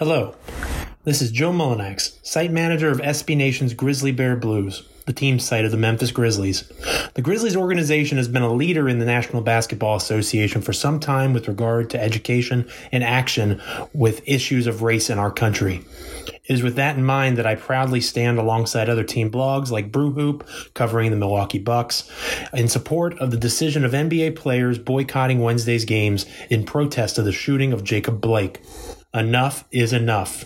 Hello, this is Joe Mullinax, site manager of SB Nation's Grizzly Bear Blues, the team site of the Memphis Grizzlies. The Grizzlies organization has been a leader in the National Basketball Association for some time with regard to education and action with issues of race in our country. It is with that in mind that I proudly stand alongside other team blogs like Brew Hoop, covering the Milwaukee Bucks, in support of the decision of NBA players boycotting Wednesday's games in protest of the shooting of Jacob Blake. Enough is enough.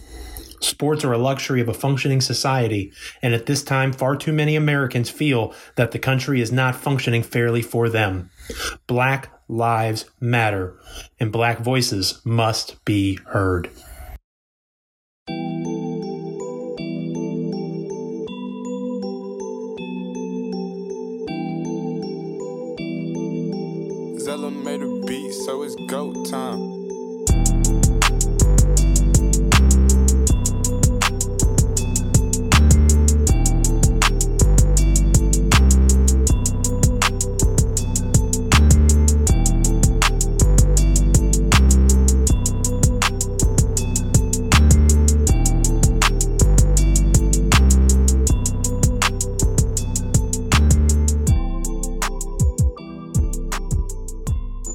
Sports are a luxury of a functioning society, and at this time, far too many Americans feel that the country is not functioning fairly for them. Black lives matter, and black voices must be heard. Zella made a beat, so it's go time.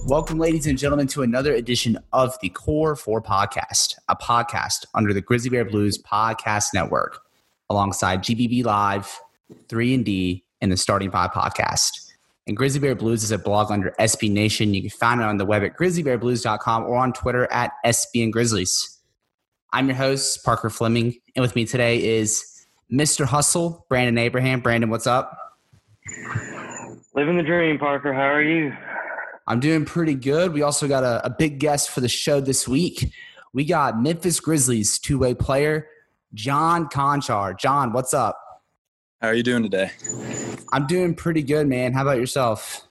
Welcome, ladies and gentlemen, to another edition of the Core 4 Podcast, a podcast under the Grizzly Bear Blues Podcast Network, alongside GBB Live, 3 and D, and the Starting Five Podcast. And Grizzly Bear Blues is a blog under SB Nation. You can find it on the web at grizzlybearblues.com or on Twitter at SBN Grizzlies. I'm your host, Parker Fleming, and with me today is Mr. Hustle, Brandon Abraham. Brandon, what's up? Living the dream, Parker. How are you? I'm doing pretty good. We also got a, a big guest for the show this week. We got Memphis Grizzlies two way player, John Conchar. John, what's up? How are you doing today? I'm doing pretty good, man. How about yourself?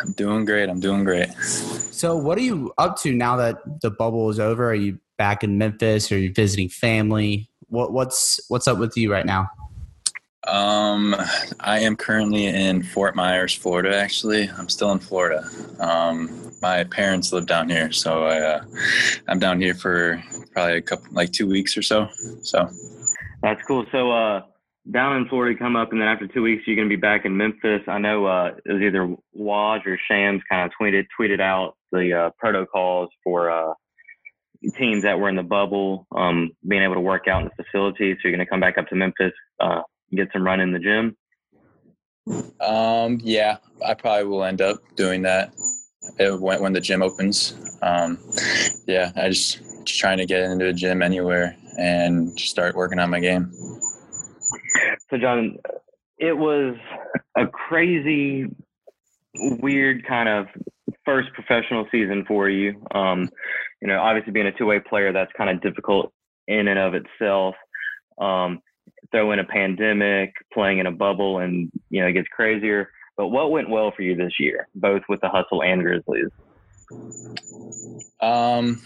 I'm doing great. I'm doing great. So, what are you up to now that the bubble is over? Are you back in Memphis? Are you visiting family? What, what's what's up with you right now? Um, I am currently in Fort Myers, Florida. Actually, I'm still in Florida. Um, my parents live down here, so I, uh, I'm down here for probably a couple, like two weeks or so. So That's cool. So, uh, down in Florida, come up, and then after two weeks, you're to be back in Memphis. I know uh, it was either Woj or Shams kind of tweeted tweeted out the uh, protocols for uh, teams that were in the bubble um, being able to work out in the facility. So you're to come back up to Memphis, uh, get some run in the gym. Um, yeah, I probably will end up doing that when, when the gym opens. Um, yeah, I just just trying to get into the gym anywhere and start working on my game. So, John, it was a crazy, weird kind of first professional season for you. Um, you know, obviously being a two-way player, that's kind of difficult in and of itself. Um, throw in a pandemic, playing in a bubble, and you know it gets crazier. But what went well for you this year, both with the Hustle and Grizzlies? Um,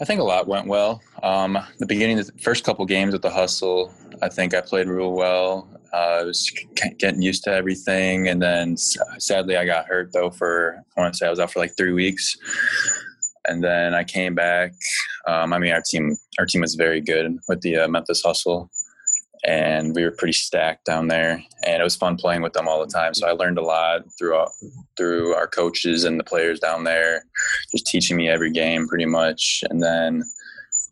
I think a lot went well. Um, the beginning, the first couple games with the Hustle, I think I played real well. Uh, I was getting used to everything, and then sadly I got hurt though. For I want to say I was out for like three weeks, and then I came back. Um, I mean, our team, our team was very good with the uh, Memphis Hustle and we were pretty stacked down there and it was fun playing with them all the time. So i learned a lot through through our coaches and the players down there just teaching me every game pretty much. And then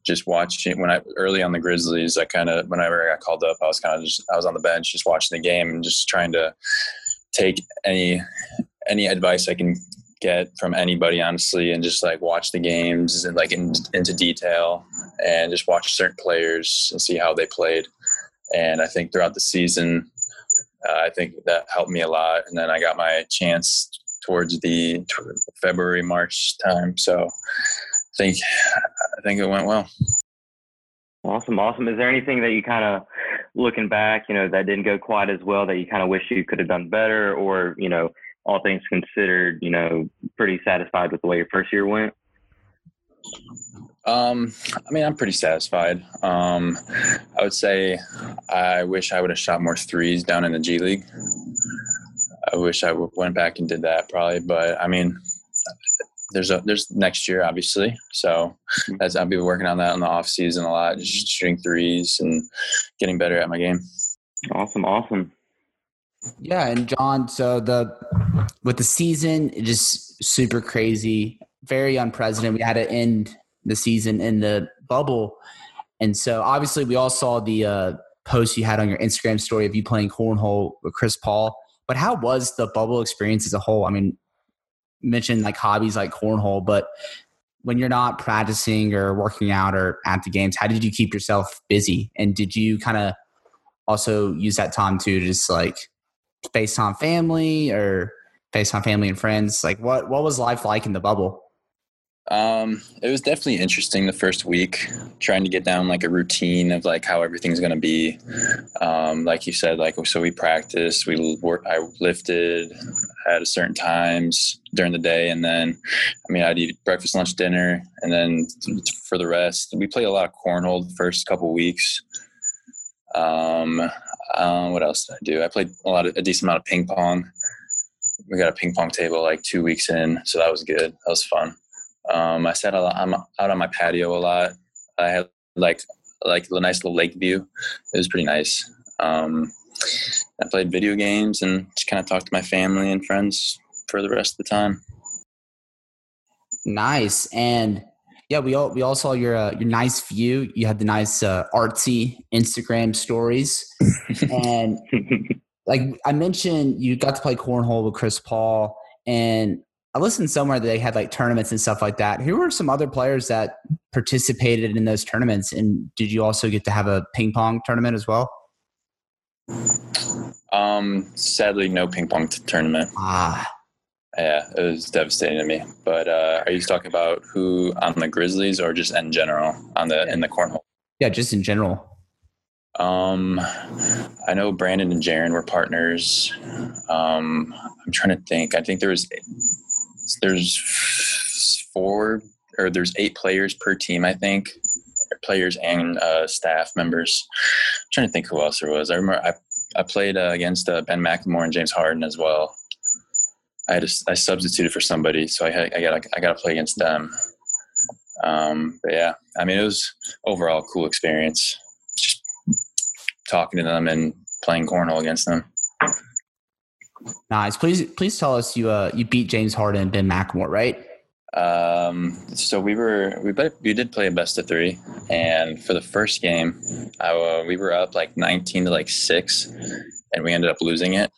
just watching when i early on the grizzlies i kind of whenever i got called up i was kind of just i was on the bench just watching the game and just trying to take any any advice i can get from anybody honestly and just like watch the games and like in, into detail and just watch certain players and see how they played and I think throughout the season, uh, I think that helped me a lot. And then I got my chance towards the February March time. So I think I think it went well. Awesome, awesome. Is there anything that you kind of looking back, you know, that didn't go quite as well that you kind of wish you could have done better, or you know, all things considered, you know, pretty satisfied with the way your first year went? Um, I mean, I'm pretty satisfied. Um, I would say I wish I would have shot more threes down in the G League. I wish I went back and did that probably, but I mean, there's a there's next year obviously. So as I'll be working on that in the off season a lot, just shooting threes and getting better at my game. Awesome, awesome. Yeah, and John, so the with the season, it just super crazy, very unprecedented. We had to end the season in the bubble, and so obviously we all saw the uh, post you had on your Instagram story of you playing cornhole with Chris Paul. But how was the bubble experience as a whole? I mean, mentioned like hobbies like cornhole, but when you're not practicing or working out or at the games, how did you keep yourself busy? And did you kind of also use that time to just like on family or on family and friends? Like what what was life like in the bubble? Um, it was definitely interesting the first week, trying to get down like a routine of like how everything's gonna be. Um, like you said, like so we practiced, we work, I lifted at a certain times during the day, and then I mean I'd eat breakfast, lunch, dinner, and then for the rest, we played a lot of cornhole the first couple weeks. Um, um, what else did I do? I played a lot of a decent amount of ping pong. We got a ping pong table like two weeks in, so that was good. That was fun. Um, I sat lot, I'm out on my patio a lot. I had like like a nice little lake view. It was pretty nice. Um, I played video games and just kind of talked to my family and friends for the rest of the time. Nice. And yeah, we all we all saw your uh, your nice view. You had the nice uh, artsy Instagram stories, and like I mentioned, you got to play cornhole with Chris Paul, and I listened somewhere that they had like tournaments and stuff like that. Who were some other players that participated in those tournaments? And did you also get to have a ping pong tournament as well? Um, sadly, no ping pong t- tournament. Ah, yeah, it was devastating to me. But uh, are you talking about who on the Grizzlies or just in general on the in the cornhole? Yeah, just in general. Um, I know Brandon and Jaren were partners. Um, I'm trying to think. I think there was there's four or there's eight players per team, I think, players and uh, staff members. I'm trying to think who else there was. I remember I I played uh, against uh, Ben McLemore and James Harden as well. I had I substituted for somebody, so I had, I got I got to play against them. Um, but yeah, I mean it was overall cool experience. Just talking to them and playing cornhole against them. Nice. Please, please tell us you uh you beat James Harden and Ben McLemore, right? Um, so we were we we did play a best of three, and for the first game, I, uh, we were up like nineteen to like six, and we ended up losing it.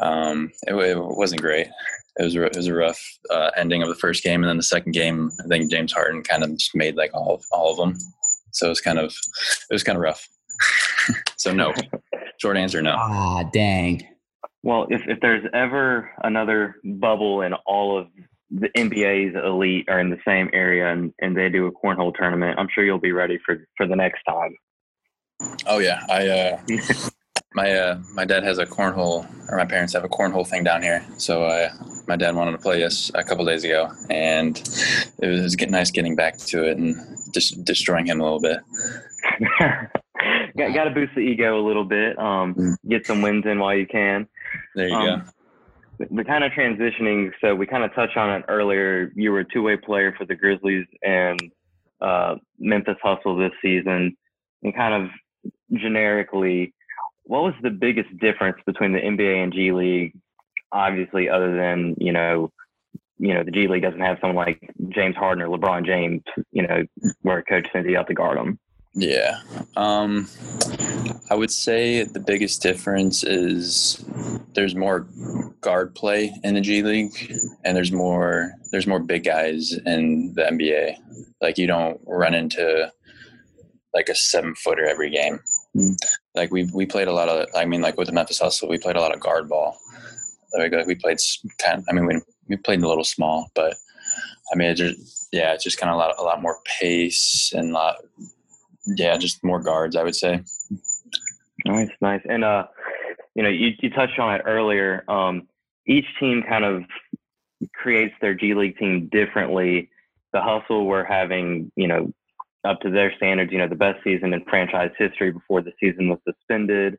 Um, it, it wasn't great. It was it was a rough uh, ending of the first game, and then the second game, I think James Harden kind of just made like all of, all of them. So it was kind of it was kind of rough. so no, short answer no. Ah, dang. Well, if, if there's ever another bubble and all of the NBA's elite are in the same area and, and they do a cornhole tournament, I'm sure you'll be ready for, for the next time. Oh yeah, I uh, my uh, my dad has a cornhole, or my parents have a cornhole thing down here. So uh, my dad wanted to play us a couple days ago, and it was getting nice getting back to it and just destroying him a little bit. got, got to boost the ego a little bit. Um, Mm. get some wins in while you can. There you Um, the, the kind of transitioning. So we kind of touched on it earlier. You were a two-way player for the Grizzlies and uh, Memphis Hustle this season, and kind of generically, what was the biggest difference between the NBA and G League? Obviously, other than you know, you know, the G League doesn't have someone like James Harden or LeBron James, you know, where Coach sends you out to guard them. Yeah. Um, I would say the biggest difference is there's more guard play in the G League, and there's more there's more big guys in the NBA. Like you don't run into like a seven footer every game. Mm. Like we we played a lot of. I mean, like with the Memphis Hustle, we played a lot of guard ball. Like we played kind. Of, I mean, we we played a little small, but I mean, it just yeah, it's just kind of a lot a lot more pace and a lot yeah, just more guards, I would say. Nice, nice. And uh, you know, you, you touched on it earlier. Um, each team kind of creates their G League team differently. The hustle we're having, you know, up to their standards, you know, the best season in franchise history before the season was suspended.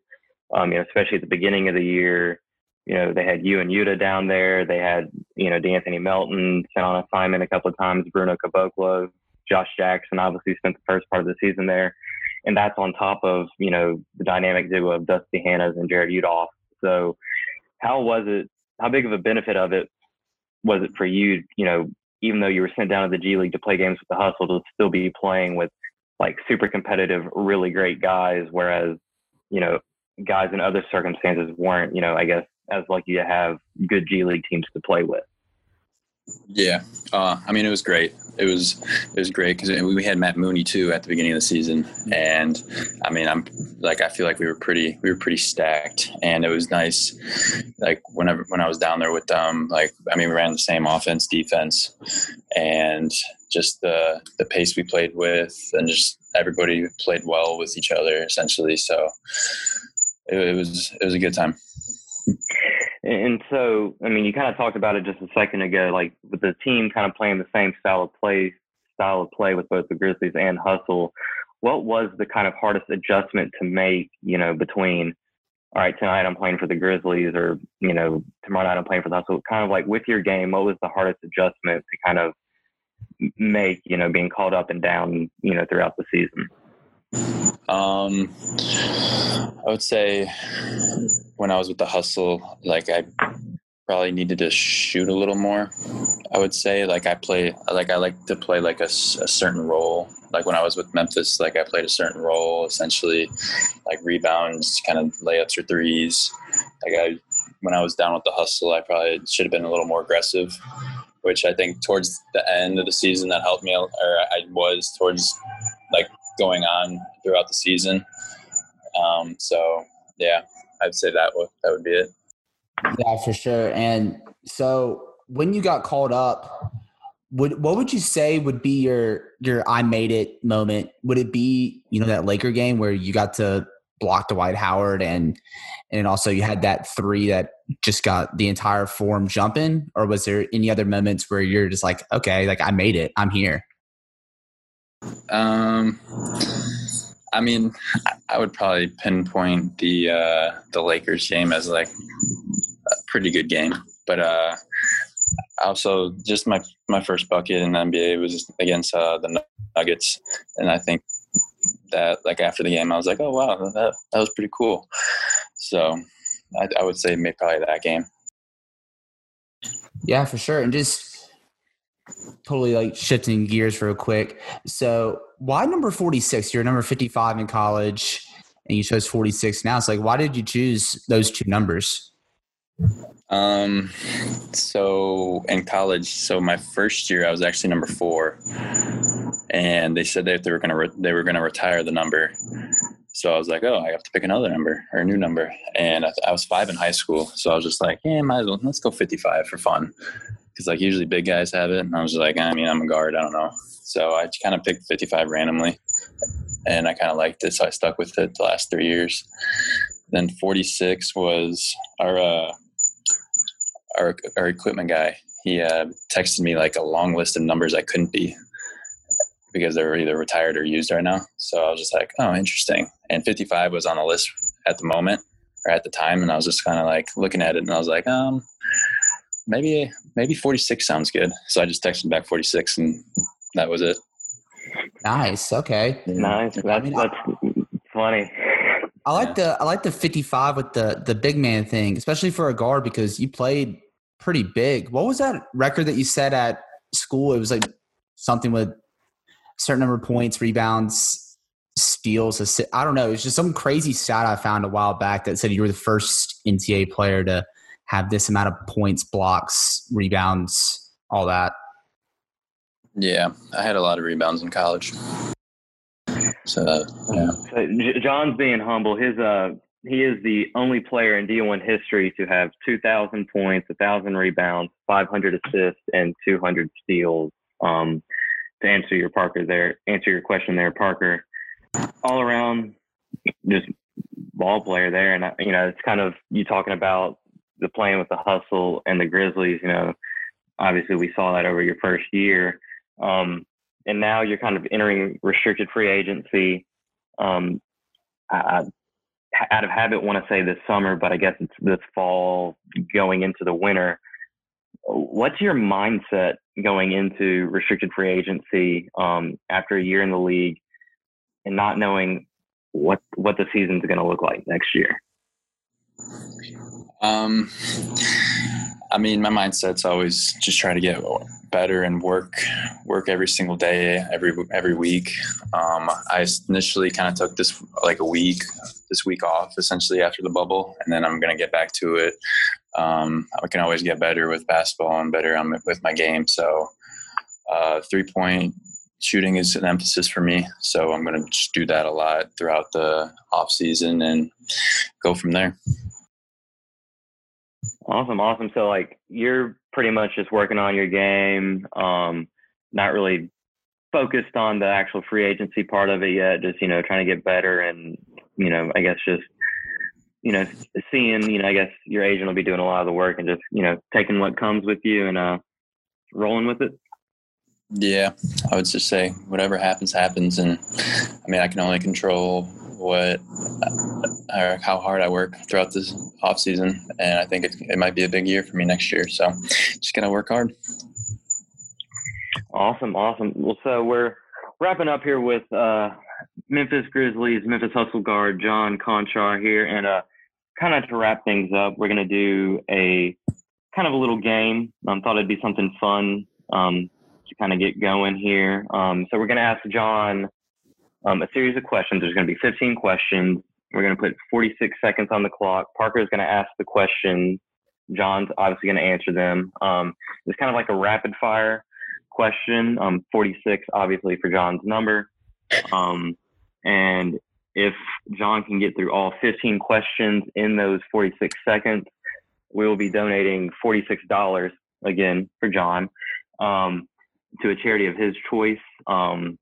Um, you know, especially at the beginning of the year. you know, they had you and Yuta down there. They had, you know, De'Anthony Melton sent on assignment a couple of times, Bruno Caboclo, Josh Jackson obviously spent the first part of the season there. And that's on top of, you know, the dynamic duo of Dusty Hannahs and Jarrod Uthoff. So how was it, how big of a benefit of it was it for you, you know, even though you were sent down to the G League to play games with the hustle to still be playing with like super competitive, really great guys, whereas, you know, guys in other circumstances weren't, you know, I guess as lucky to have good G League teams to play with. Yeah, uh, I mean it was great. It was it was great because we had Matt Mooney too at the beginning of the season, and I mean I'm like I feel like we were pretty we were pretty stacked, and it was nice. Like whenever when I was down there with them, like I mean we ran the same offense defense, and just the the pace we played with, and just everybody played well with each other essentially. So it, it was it was a good time. And so, I mean, you kind of talked about it just a second ago, like with the team kind of playing the same style of play, style of play with both the Grizzlies and Hustle. What was the kind of hardest adjustment to make, you know, between, all right, tonight I'm playing for the Grizzlies or, you know, tomorrow night I'm playing for the Hustle? Kind of like with your game, what was the hardest adjustment to kind of make, you know, being called up and down, you know, throughout the season? Um, I would say when I was with the hustle, like I probably needed to shoot a little more. I would say like I play like I like to play like a, a, certain role. Like when I was with Memphis, like I played a certain role, essentially like rebounds, kind of layups or threes. Like I when I was down with the hustle, I probably should have been a little more aggressive. Which I think towards the end of the season that helped me, or I was towards going on throughout the season. Um, so yeah, I'd say that would that would be it. Yeah, for sure. And so when you got called up, would what would you say would be your your I made it moment? Would it be you know that Laker game where you got to block Dwight Howard and and also you had that three that just got the entire form jumping, or was there any other moments where you're just like, okay, like I made it, I'm here? Um, I mean, I would probably pinpoint the uh, the Lakers game as like a pretty good game, but uh, also just my my first bucket in the NBA was against uh, the Nuggets, and I think that like after the game, I was like, oh wow, that that was pretty cool. So I, I would say maybe probably that game. Yeah, for sure, and just totally like shifting gears real quick. So why number 46? You're number 55 in college and you chose 46 now. It's like, why did you choose those two numbers? Um, so in college, so my first year, I was actually number four and they said that they were going to, re- they were going to retire the number. So I was like, oh, I have to pick another number or a new number. And I, I was five in high school. So I was just like, yeah, might as well, let's go 55 for fun because like usually big guys have it. And I was like, I mean, I'm a guard. I don't know. So I kind of picked 55 randomly, and I kind of liked it, so I stuck with it the last three years. Then 46 was our uh, our our equipment guy. He uh, texted me like a long list of numbers I couldn't be because they were either retired or used right now. So I was just like, oh, interesting. And 55 was on the list at the moment or at the time, and I was just kind of like looking at it, and I was like, um, maybe maybe 46 sounds good. So I just texted back 46 and that was it. Nice. Okay. Nice. That's, I mean, that's funny. I like yeah. the I like the 55 with the the big man thing, especially for a guard because you played pretty big. What was that record that you set at school? It was like something with a certain number of points, rebounds, steals. I don't know. It's just some crazy stat I found a while back that said you were the first NCAA player to have this amount of points, blocks, rebounds, all that. Yeah, I had a lot of rebounds in college. So, yeah. So John's being humble. His uh, he is the only player in D1 history to have 2,000 points, 1,000 rebounds, 500 assists, and 200 steals. Um, to answer your Parker there, answer your question there, Parker. All around, just ball player there, and you know it's kind of you talking about the playing with the hustle and the Grizzlies, you know, obviously we saw that over your first year. Um, and now you're kind of entering restricted free agency. Um, I, out of habit want to say this summer, but I guess it's this fall going into the winter. What's your mindset going into restricted free agency um, after a year in the league and not knowing what what the season's going to look like next year? Um, I mean, my mindset's always just try to get better and work work every single day, every every week. Um, I initially kind of took this like a week, this week off essentially after the bubble, and then I'm gonna get back to it. Um, I can always get better with basketball and better um, with my game. So, uh, three point shooting is an emphasis for me. So I'm gonna just do that a lot throughout the off season and go from there. Awesome, awesome. So like you're pretty much just working on your game, um, not really focused on the actual free agency part of it yet. Just you know, trying to get better and you know, I guess just you know, seeing you know, I guess your agent will be doing a lot of the work and just you know, taking what comes with you and uh, rolling with it. Yeah, I would just say whatever happens, happens, and I mean, I can only control what or how hard I work throughout this off season, and I think it, it might be a big year for me next year. So just gonna work hard. Awesome, awesome. Well, so we're wrapping up here with uh, Memphis Grizzlies, Memphis Hustle guard John Conchar here, and uh, kind of to wrap things up, we're gonna do a kind of a little game. I um, thought it'd be something fun um, to kind of get going here. Um, so we're gonna ask John um, a series of questions. There's going to be 15 questions. We're going to put 46 seconds on the clock. Parker is going to ask the question. John's obviously going to answer them. Um, it's kind of like a rapid fire question. Um, 46, obviously, for John's number. Um, and if John can get through all 15 questions in those 46 seconds, we will be donating $46 again for John um, to a charity of his choice. Um,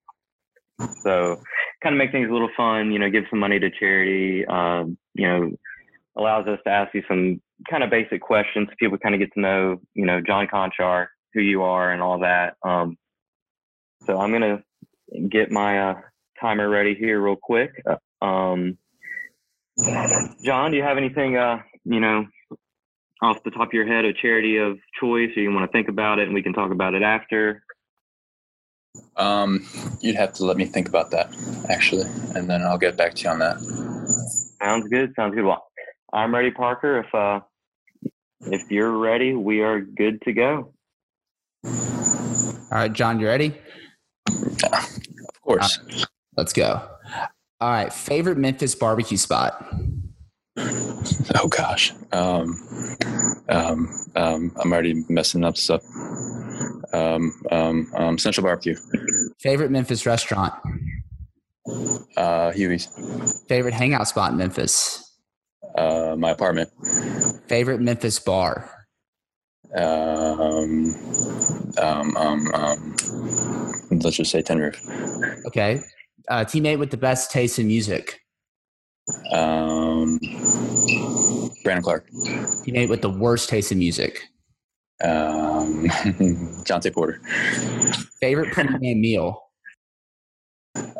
so kind of make things a little fun, you know, give some money to charity, um, you know, allows us to ask you some kind of basic questions so people kind of get to know, you know, John Conchar, who you are and all that. Um, so I'm going to get my uh, timer ready here real quick. Uh, um, John, do you have anything, uh, you know, off the top of your head, a charity of choice, or you want to think about it and we can talk about it after? Um, you'd have to let me think about that actually, and then I'll get back to you on that. Sounds good. Sounds good. Well, I'm ready, Parker. If uh, if you're ready, we are good to go. All right, John, you ready? Yeah, of course. Right, let's go. All right, favorite Memphis barbecue spot. Oh gosh, um, um, um, I'm already messing up stuff um, um, um, Central Barbecue. Favorite Memphis restaurant? Uh, Huey's. Favorite hangout spot in Memphis? Uh, my apartment. Favorite Memphis bar? Um, um, um, um, let's just say Tin Roof. Okay. Uh, teammate with the best taste in music? Um, Brandon Clarke. Teammate with the worst taste in music? Um, Jontay Porter. Favorite pre-game meal?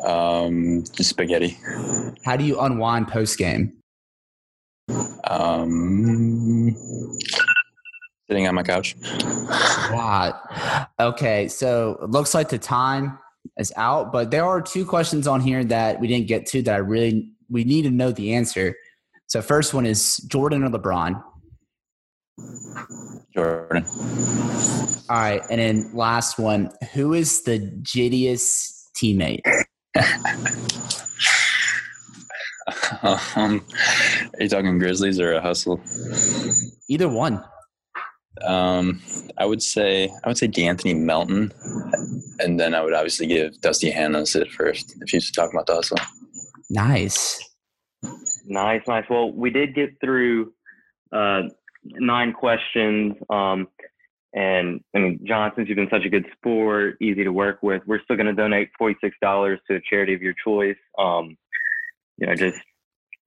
Um, spaghetti. How do you unwind post game? Um, sitting on my couch. Wow. Okay, so it looks like the time is out, but there are two questions on here that we didn't get to that I really we need to know the answer. So first one is Jordan or LeBron? Jordan. All right, and then last one: Who is the jittiest teammate? um, are you talking Grizzlies or a hustle? Either one. Um, I would say I would say De'Anthony Melton, and then I would obviously give Dusty Hannahs it first if you're talking about the hustle. Nice. Nice, nice. Well, we did get through uh, nine questions. Um, and I mean, John, since you've been such a good sport, easy to work with, we're still going to donate $46 to a charity of your choice. Um, you know, just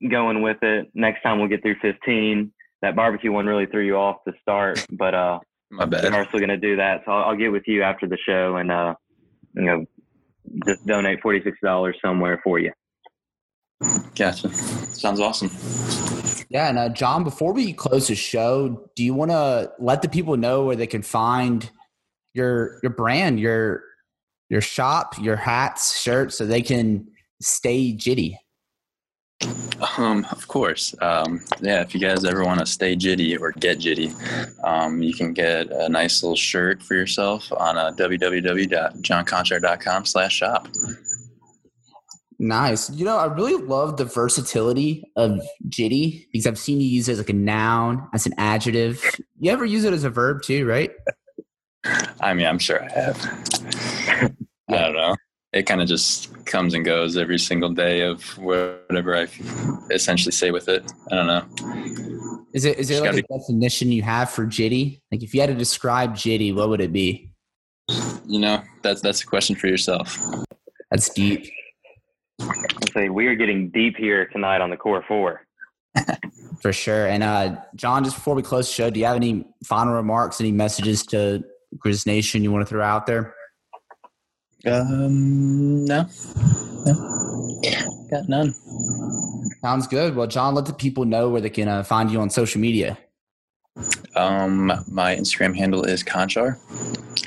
going with it. Next time we'll get through 15. That barbecue one really threw you off to start, but uh, my bad. We're still going to do that. So I'll, I'll, get with you after the show and, uh, you know, just donate $46 somewhere for you. Gotcha. Sounds awesome. Yeah, and uh, John, before we close the show, do you want to let the people know where they can find your your brand, your your shop, your hats, shirts, so they can stay jitty? Um, of course. Um, yeah, if you guys ever want to stay jitty or get jitty, um, you can get a nice little shirt for yourself on uh, www.johnconchar.com slash shop. Nice. You know, I really love the versatility of jitty because I've seen you use it as like a noun, as an adjective. You ever use it as a verb too, right? I mean, I'm sure I have. I don't know. It kind of just comes and goes every single day of whatever I essentially say with it. I don't know. Is it is there like a definition you have for jitty? Like if you had to describe jitty, what would it be? You know, that's that's a question for yourself. That's deep. I'll say we are getting deep here tonight on the core four. For sure. And uh, John, just before we close the show, do you have any final remarks, any messages to Grizz Nation you want to throw out there? Um, no, no, got none. Sounds good. Well, John, let the people know where they can uh, find you on social media. Um, my Instagram handle is Conchar,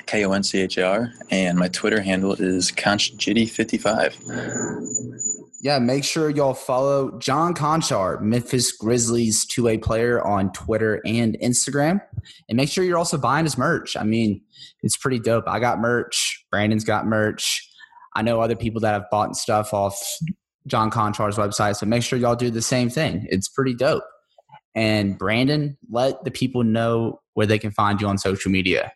K O N C H A R, and my Twitter handle is ConchJitty55. Yeah, make sure y'all follow John Conchar, Memphis Grizzlies two way player on Twitter and Instagram. And make sure you're also buying his merch. I mean, it's pretty dope. I got merch. Brandon's got merch. I know other people that have bought stuff off John Conchar's website. So make sure y'all do the same thing. It's pretty dope. And Brandon, let the people know where they can find you on social media.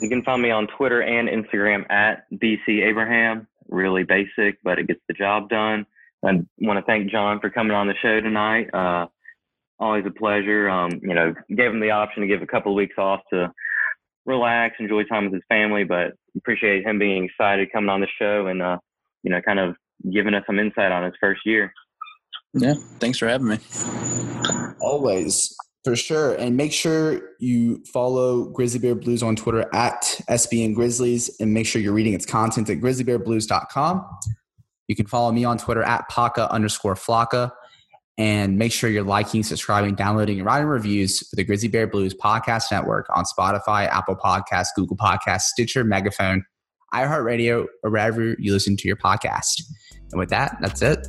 You can find me on Twitter and Instagram at BC Abraham. Really basic, but it gets the job done. I want to thank John for coming on the show tonight. Uh, always a pleasure. Um, you know, gave him the option to give a couple of weeks off to relax, enjoy time with his family, but appreciate him being excited coming on the show and, uh, you know, kind of giving us some insight on his first year. Yeah, thanks for having me. Always, for sure. And make sure you follow Grizzly Bear Blues on Twitter at SBN Grizzlies and make sure you're reading its content at grizzlybearblues.com. You can follow me on Twitter at Paka underscore Flocka. And make sure you're liking, subscribing, downloading, and writing reviews for the Grizzly Bear Blues Podcast Network on Spotify, Apple Podcasts, Google Podcasts, Stitcher, Megaphone, iHeartRadio, or wherever you listen to your podcast. And with that, that's it.